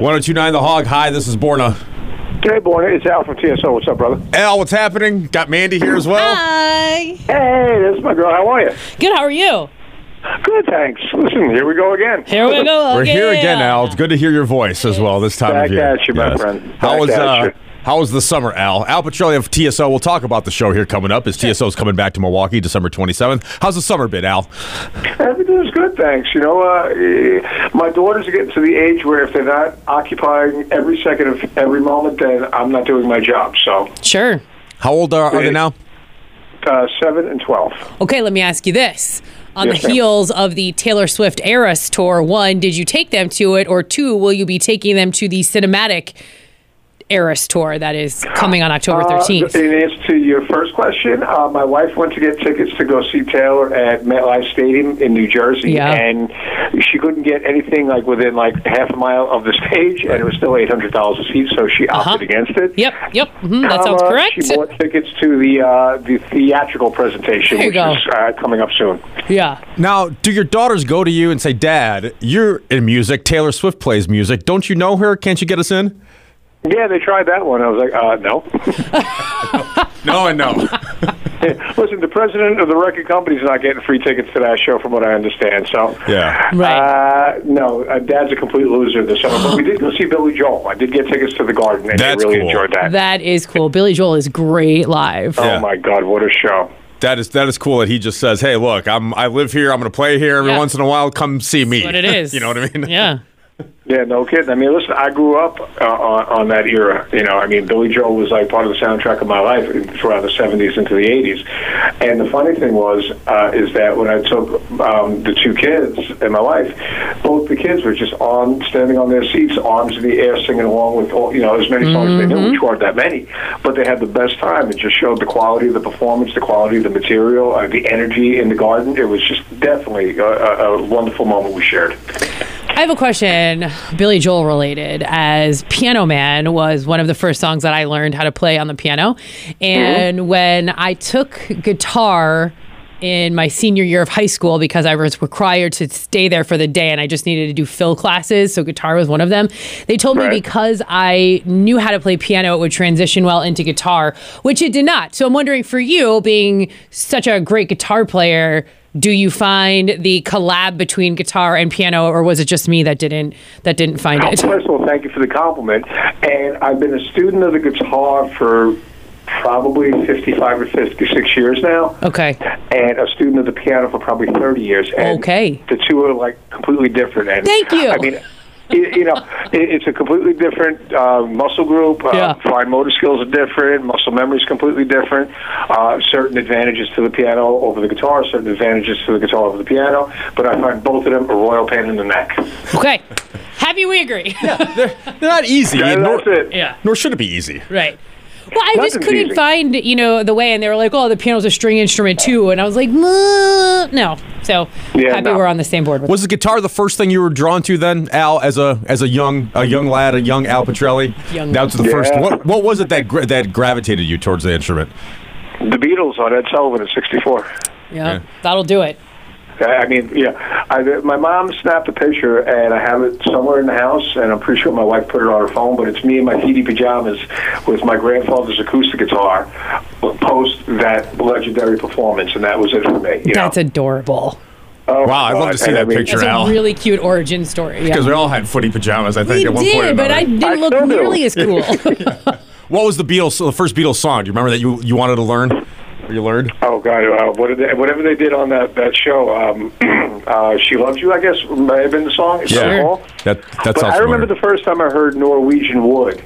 1029 The Hog. Hi, this is Borna. Hey, Borna, it's Al from TSO. What's up, brother? Al, what's happening? Got Mandy here as well. Hi. Hey, this is my girl. How are you? Good. How are you? Good, thanks. Listen, here we go again. Here we go. We're here again, again. Al. It's good to hear your voice as well this time Back of year. Back at you, my friend. How was at uh, you. How was the summer, Al? Al Pitrelli of TSO. We'll talk about the show here coming up as TSO is coming back to Milwaukee December 27th. How's the summer been, Al? Everything's good, thanks. You know, uh, my daughters are getting to the age where if they're not occupying every second of every moment, then I'm not doing my job. So, Sure. How old are, are they now? uh, seven and twelve. Okay, let me ask you this. On Yes, the ma'am. heels of the Taylor Swift Eras tour, one, did you take them to it? Or two, will you be taking them to the cinematic Eras tour that is coming on October Uh, 13th? in answer to your first question, uh, my wife went to get tickets to go see Taylor at MetLife Stadium in New Jersey, Yeah. and she couldn't get anything like within like half a mile of the stage, and it was still eight hundred dollars a seat, so she opted against it. Yep, yep. mhm, that sounds Comma, correct. She bought tickets to the uh, the theatrical presentation, which go. is uh, coming up soon. Yeah. Now, do your daughters go to you and say, Dad, you're in music. Taylor Swift plays music. Don't you know her? Can't you get us in? Yeah, they tried that one. I was like, uh, no. No and no. Listen, the president of the record company's not getting free tickets to that show, from what I understand. So, yeah. Right. Uh, no, uh, Dad's a complete loser this summer. But we did go see Billy Joel. I did get tickets to the Garden, and That's I really cool. enjoyed that. that is cool. Billy Joel is great live. oh Yeah. my God, what a show! That is that is cool that he just says, "Hey, look, I'm I live here. I'm going to play here every Yeah. once in a while. Come see me." What it is. you know what I mean? Yeah. Yeah, no kidding. I mean, listen, I grew up uh, on, on that era. You know, I mean, Billy Joel was like part of the soundtrack of my life throughout the '70s into the '80s. And the funny thing was, uh, is that when I took um, the two kids and my wife, both the kids were just on, standing on their seats, arms in the air, singing along with all, you know, as many songs they knew, which weren't that many. But they had the best time. It just showed the quality of the performance, the quality of the material, uh, the energy in the garden. It was just definitely a, a, a wonderful moment we shared. I have a question, Billy Joel related, as Piano Man was one of the first songs that I learned how to play on the piano. And when I took guitar in my senior year of high school because I was required to stay there for the day and I just needed to do fill classes, so guitar was one of them. They told me because I knew how to play piano, it would transition well into guitar, which it did not. So I'm wondering for you, being such a great guitar player, do you find the collab between guitar and piano, or was it just me that didn't that didn't find it? First of all, thank you for the compliment. And I've been a student of the guitar for probably 55 or 56 years now. Okay. And a student of the piano for probably 30 years. And Okay. The two are like completely different. And Thank you. I mean, you you know, it- it's a completely different uh, muscle group. Uh, Yeah. Fine motor skills are different. Muscle memory is completely different. Uh, certain advantages to the piano over the guitar, certain advantages to the guitar over the piano. But I find both of them a royal pain in the neck. Okay. Happy we agree. They're not easy. Yeah, nor, that's it. yeah. nor should it be easy. Right. Well, I just couldn't easy. find, you know, the way, and they were like, "Oh, the piano's a string instrument too," and I was like, "Mm, "No." So Yeah, happy no. we're on the same board with. Was the guitar the first thing you were drawn to then, Al, as a as a young a young lad, a young Al Pitrelli? Young- That was the first. What, what was it that gra- that gravitated you towards the instrument? The Beatles on Ed Sullivan at 64. yeah, Yeah. that'll do it. I I mean, yeah. I, my mom snapped a picture, and I have it somewhere in the house, and I'm pretty sure my wife put it on her phone. But it's me in my TD pajamas with my grandfather's acoustic guitar post that legendary performance, and that was it for me. You That's know? adorable. Oh, Wow, I'd love to see I that mean, picture. That's Al. a really cute origin story. Yeah. Because we all had footy pajamas, I think, we at one point. or did, but I didn't I look nearly as cool. What was the Beatles? The first Beatles song? Do you remember that you you wanted to learn? You learned? Oh God! Uh, what did they, whatever they did on that that show, um, uh, "She Loves You," I guess may have been the song. Yeah. That that But. I remember the first time I heard Norwegian Wood.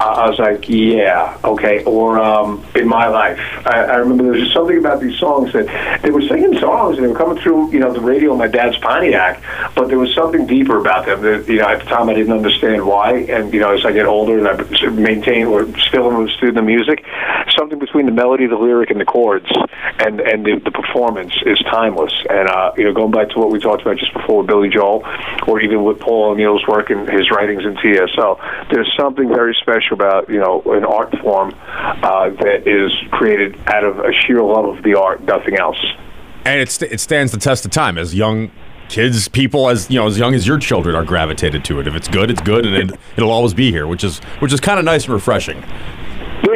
I was like, yeah, okay. Or um, in my life, I, I remember there was just something about these songs that they were singing songs and they were coming through, you know, the radio in my dad's Pontiac. But there was something deeper about them that, you know, at the time I didn't understand why. And you know, as I get older and I maintain or still understood the music, something between the melody, the lyric, and the chords, and and the, the performance is timeless. And uh, you know, going back to what we talked about just before with Billy Joel, or even with Paul O'Neill's work and his writings in TSO, there's something very special about you know an art form uh, that is created out of a sheer love of the art, nothing else. and it, st- it stands the test of time as young kids, people as you know, as young as your children are gravitated to it. If it's good, it's good, and it, it'll always be here, which is which is kind of nice and refreshing.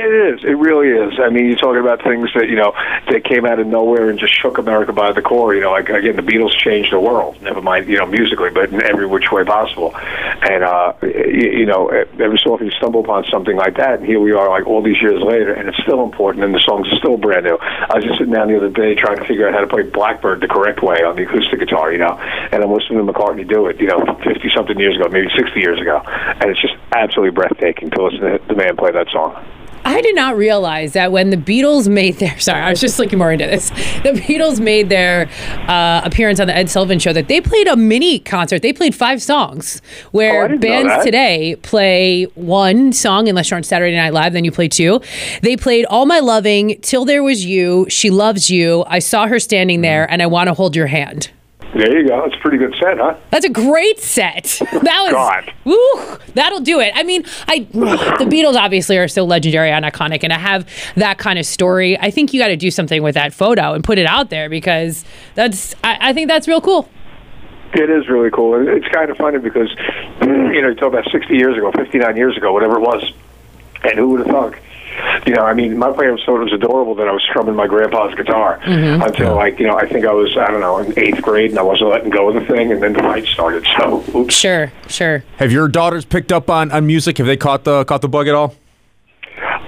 It is. It really is. I mean, you're talking about things that you know that came out of nowhere and just shook America by the core. You know, like again, the Beatles changed the world. Never mind, you know, musically, but in every which way possible. And uh, you, you know, every so often you stumble upon something like that, and here we are, like all these years later, and it's still important, and the songs are still brand new. I was just sitting down the other day trying to figure out how to play Blackbird the correct way on the acoustic guitar. You know, and I'm listening to McCartney do it. You know, 50 something years ago, maybe 60 years ago, and it's just absolutely breathtaking to listen to the man play that song. I did not realize that when the Beatles made their sorry, I was just looking more into this. The Beatles made their uh, appearance on the Ed Sullivan Show that they played a mini concert. They played five songs, where Oh, bands today play one song unless you're on Saturday Night Live, then you play two. They played "All My Loving," "Till There Was You," "She Loves You," "I Saw Her Standing There," and "I Want to Hold Your Hand." There you go. That's a pretty good set, huh? That's a great set. That was God. woo, that'll do it. I mean, I the Beatles obviously are so legendary and iconic, and to have that kind of story, I think you got to do something with that photo and put it out there because that's I, I think that's real cool. It is really cool. And It's kind of funny because, you know, you talk about 60 years ago, 59 years ago, whatever it was, and who would have thunk? You know, I mean, my parents thought it was adorable that I was strumming my grandpa's guitar mm-hmm. until, like, you know, I think I was, I don't know, in eighth grade and I wasn't letting go of the thing, and then the fight started. So, oops. Sure, sure. Have your daughters picked up on, on music? Have they caught the caught the bug at all?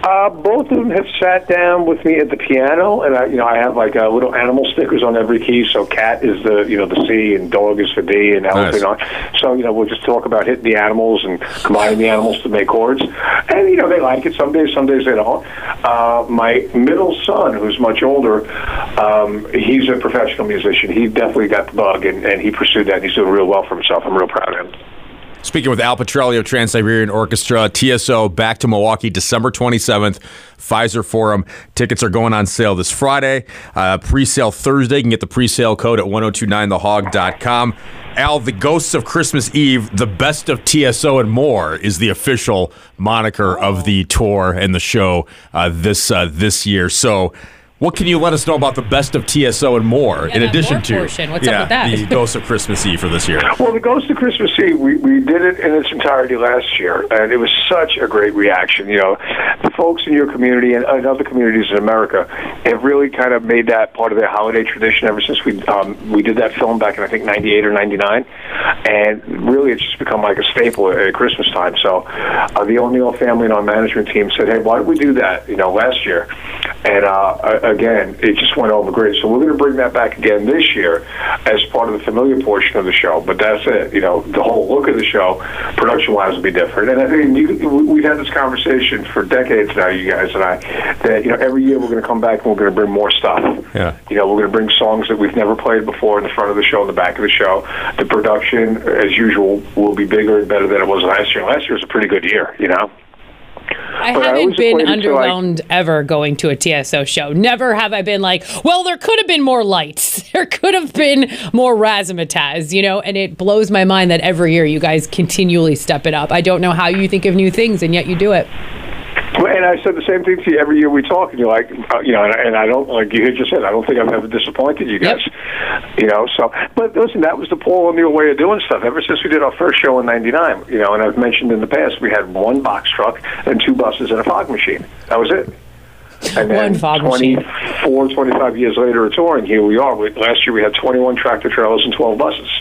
Uh, both of them have sat down with me at the piano, and I, you know, I have like uh, little animal stickers on every key. So cat is the, you know, the C, and dog is for D, and elephant on. So you know, we'll just talk about hitting the animals and combining the animals to make chords, and you know, they like it. Some days, some days they don't. Uh, my middle son, who's much older, um, he's a professional musician. He definitely got the bug, and, and he pursued that. and He's doing real well for himself. I'm real proud of him. Speaking with Al Pitrelli of Trans Siberian Orchestra, TSO back to Milwaukee December 27th, Fiserv Forum. Tickets are going on sale this Friday. Uh, pre sale Thursday. You can get the pre sale code at 1029thehog.com. Al, the Ghosts of Christmas Eve, the best of TSO and more is the official moniker of the tour and the show uh, this uh, this year. So, what can you let us know about the best of TSO and more in addition more to portion. What's up with that? the Ghost of Christmas Eve for this year? Well, the Ghost of Christmas Eve, we, we did it in its entirety last year, and it was such a great reaction. You know, the folks in your community and, and other communities in America have really kind of made that part of their holiday tradition ever since we um, we did that film back in I think '98 or '99, and really it's just become like a staple at Christmas time. So, uh, the O'Neill family and our management team said, "Hey, why don't we do that?" You know, last year, and uh, again, it just went over great. So we're going to bring that back again this year as part of the familiar portion of the show. But that's it. You know, the whole look of the show, production-wise, will be different. And I think you, we've had this conversation for decades now, you guys and I, that you know every year we're going to come back and we're going to bring more stuff. Yeah. You know, we're going to bring songs that we've never played before in the front of the show, in the back of the show. The production, as usual, will be bigger and better than it was last year. Last year was a pretty good year. You know. I haven't always been equate it like- underwhelmed ever going to a TSO show. Never have I been like, well, there could have been more lights. There could have been more razzmatazz, you know? And it blows my mind that every year you guys continually step it up. I don't know how you think of new things, and yet you do it. Well, And I said the same thing to you every year we talk, and you're like, uh, you know, and, I- and I don't like you just said, I don't think I've ever disappointed you guys, you know. So, but listen, that was the Paul O'Neill way of doing stuff. Ever since we did our first show in '99, you know, and I've mentioned in the past, we had one box truck and two buses and a fog machine. That was it. And then One fog machine. 24, 25 years later, of touring, here we are. We, last year we had 21 tractor trailers and 12 buses.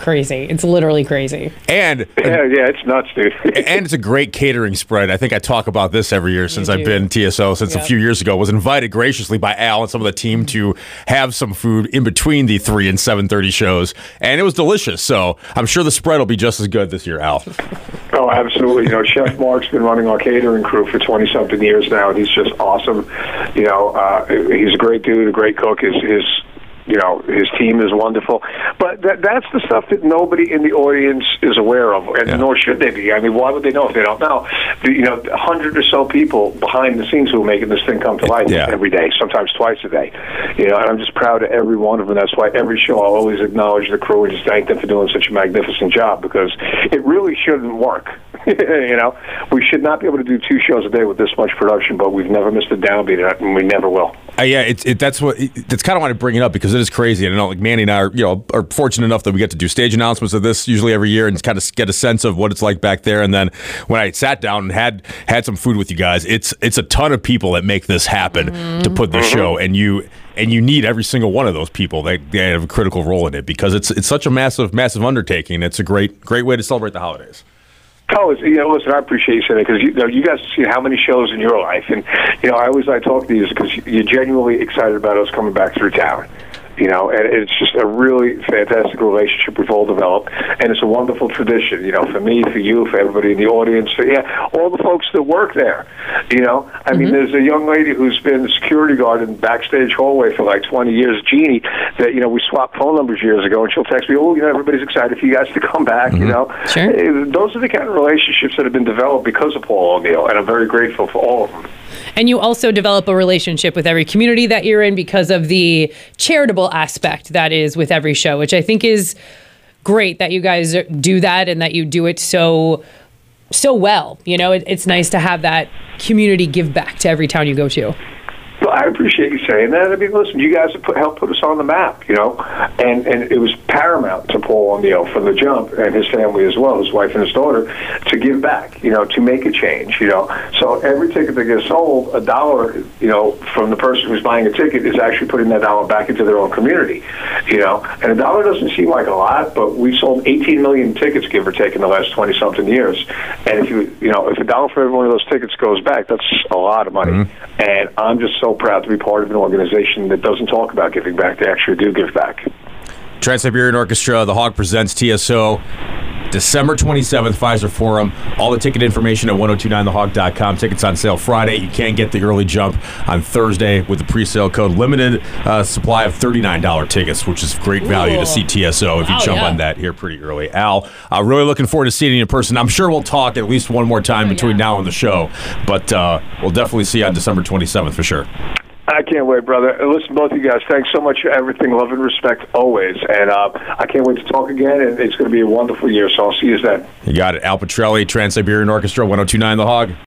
Crazy. It's literally crazy. And Yeah, yeah, it's nuts, dude. and it's a great catering spread. I think I talk about this every year since I've been TSO since a few years ago. Was invited graciously by Al and some of the team to have some food in between the three and seven thirty shows, and it was delicious. So I'm sure the spread will be just as good this year, Al. Oh, absolutely. You know, Chef Mark's been running our catering crew for 20 something years now, and he's just awesome. You know, uh, he's a great dude, a great cook. His, his, you know, his team is wonderful. But that, that's the stuff that nobody in the audience is aware of, and Yeah. nor should they be. I mean, why would they know if they don't know? The, you know, a hundred or so people behind the scenes who are making this thing come to life Yeah. every day, sometimes twice a day. You know, and I'm just proud of every one of them. That's why every show I'll always acknowledge the crew and just thank them for doing such a magnificent job because it really shouldn't work. you know, we should not be able to do two shows a day with this much production, but we've never missed a downbeat, and we never will. Uh, yeah, it's it, that's what it, that's kind of why I bring it up because it is crazy, and I know like Manny and I are you know are fortunate enough that we get to do stage announcements of this usually every year and kind of get a sense of what it's like back there. And then when I sat down and had had some food with you guys, it's it's a ton of people that make this happen mm-hmm. to put the mm-hmm. show, and you and you need every single one of those people that, that have a critical role in it because it's it's such a massive massive undertaking. It's a great great way to celebrate the holidays. You know, listen, I appreciate you saying it because you know you guys see how many shows in your life, and you know I always like talk to you because you're genuinely excited about us coming back through town you know, and it's just a really fantastic relationship we've all developed, and it's a wonderful tradition, you know, for me, for you, for everybody in the audience, for yeah, all the folks that work there, you know. I mm-hmm. mean, there's a young lady who's been security guard in the backstage hallway for like 20 years, Jeannie, that you know we swapped phone numbers years ago, and she'll text me, oh, you know, everybody's excited for you guys to come back, mm-hmm. you know. Sure. Those are the kind of relationships that have been developed because of Paul O'Neill, and I'm very grateful for all of them. And you also develop a relationship with every community that you're in because of the charitable aspect that is with every show, which I think is great that you guys do that and that you do it so so well. You know, it, it's nice to have that community give back to every town you go to. Well, I appreciate you saying that. I mean, listen, you guys have put, helped put us on the map, you know, and and it was paramount to Paul O'Neill from the jump and his family as well, his wife and his daughter, to give back, you know, to make a change, you know. So every ticket that gets sold, a dollar, you know, from the person who's buying a ticket is actually putting that dollar back into their own community, you know. And a dollar doesn't seem like a lot, but we sold 18 million tickets, give or take, in the last 20 something years. And if you, you know, if a dollar for every one of those tickets goes back, that's a lot of money. Mm-hmm. And I'm just so proud to be part of an organization that doesn't talk about giving back; they actually do give back. Trans Siberian Orchestra, The Hog presents TSO. December 27th, Fiserv Forum. All the ticket information at 1029thehog.com. Tickets on sale Friday. You can get the early jump on Thursday with the pre sale code. Limited uh, supply of $39 tickets, which is great value Ooh. to see TSO if you oh, jump yeah. on that here pretty early. Al, uh, really looking forward to seeing you in person. I'm sure we'll talk at least one more time oh, between yeah. now and the show, but uh, we'll definitely see you on December 27th for sure. I can't wait, brother. Listen, both of you guys, thanks so much for everything. Love and respect always. And uh, I can't wait to talk again. And it's going to be a wonderful year. So I'll see you then. You got it. Al Pitrelli, Trans Siberian Orchestra, 1029 The Hog.